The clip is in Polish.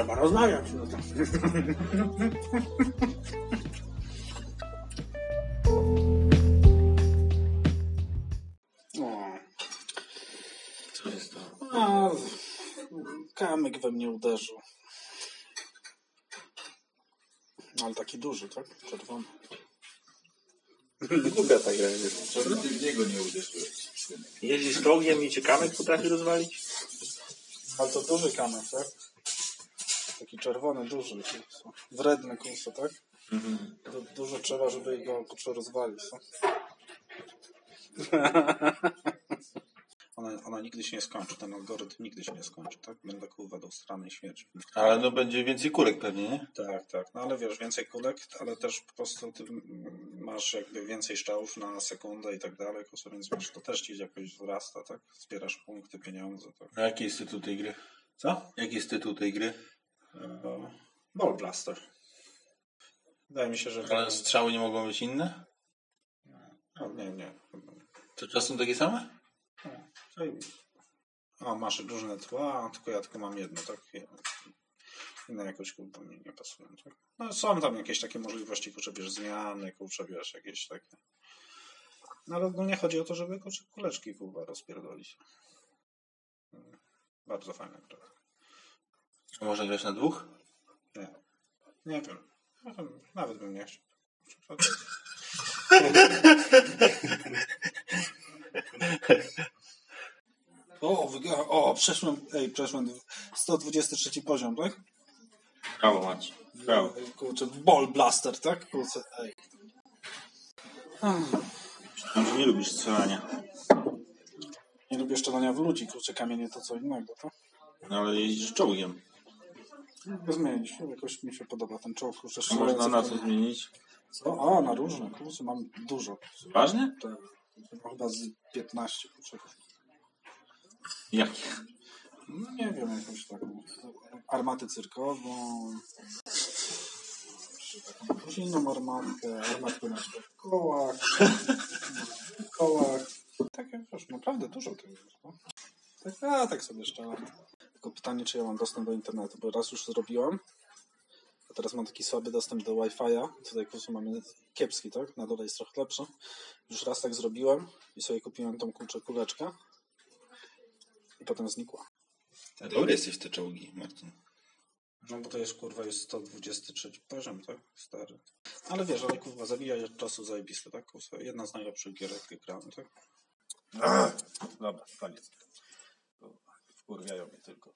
trzeba rozmawiać. No tak. O, Co jest to? a, kamyk we mnie uderzył. Ale taki duży, tak? Czerwony. Głupia ta gra jest. Co ty w niego nie uderzyłeś? Jeździsz czołgiem i cię kamek potrafi rozwalić? Ale to duży kamyk, tak? Taki czerwony, duży. kurwa. Wredny kurso, tak? Du- Dużo trzeba, żeby go kurczę rozwalić, co? Ona, ona nigdy się nie skończy, ten algorytm nigdy się nie skończy, tak? Będę kurwa do stranej śmierci. Ale no będzie więcej kulek pewnie, nie? Tak, tak. No ale wiesz, więcej kulek, ale też po prostu ty masz jakby więcej strzałów na sekundę i tak dalej, kurczę, więc wiesz, to też ci jakoś wzrasta, tak? Zbierasz punkty, pieniądze, tak? A jaki jest tytuł tej gry? Co? Jaki jest tytuł tej gry? Ball Blaster. Wydaje mi się, że... Ale strzały nie mogą być inne? No, nie, nie. To czasem takie same? Zajebiście. O, masz różne tła, tylko ja tylko mam jedno, tak? Inne jakoś kurwa mi nie pasują, tak? No są tam jakieś takie możliwości, kurczę, wiesz, zmiany, kurczę, wiesz, jakieś takie. No ale ogólnie chodzi o to, żeby kurczę, kuleczki kurwa rozpierdolić. Bardzo fajna gra. A można grać na dwóch? Nie. Nie wiem. No to Nawet bym nie chciał. O, o, przeszłem, ej, przeszłem 123 poziom, tak? Brawo, Maci. Brawo. Kurczę, ball blaster, tak? Kurczę, ej. Może nie lubisz strzelania. Nie lubię szczelania w ludzi, kurczę, kamienie to co innego, tak? No ale jeździsz czołgiem. Zmienić, jakoś mi się podoba ten czołg, A można na co zmienić? Co? A, na różne, kurczę, mam dużo. Ważnie? Tak. Chyba z 15, kurczę. Jakie? No nie wiem, jakąś taką armatę cyrkową, taką inną armatkę, armatkę na kołach, kołach. Takie, wiesz, naprawdę dużo tego jest. No. Tak, a, tak sobie szczelam. Tylko pytanie, czy ja mam dostęp do internetu, bo raz już zrobiłem, a teraz mam taki słaby dostęp do Wi-Fi'a. Tutaj po prostu mamy kiepski, tak? Na dole jest trochę lepszy. Już raz tak zrobiłem i sobie kupiłem tą kurczę kuleczkę i potem znikła. A dobry jesteś w te czołgi, Marcin. No bo to jest kurwa jest 123 poziom, tak? Stary. Ale wiesz, ale kurwa zabija czasu zajebiste, tak? Kurwa, jedna z najlepszych gier, jakie grałem, tak? Dobra, koniec. Kurwiają mnie tylko.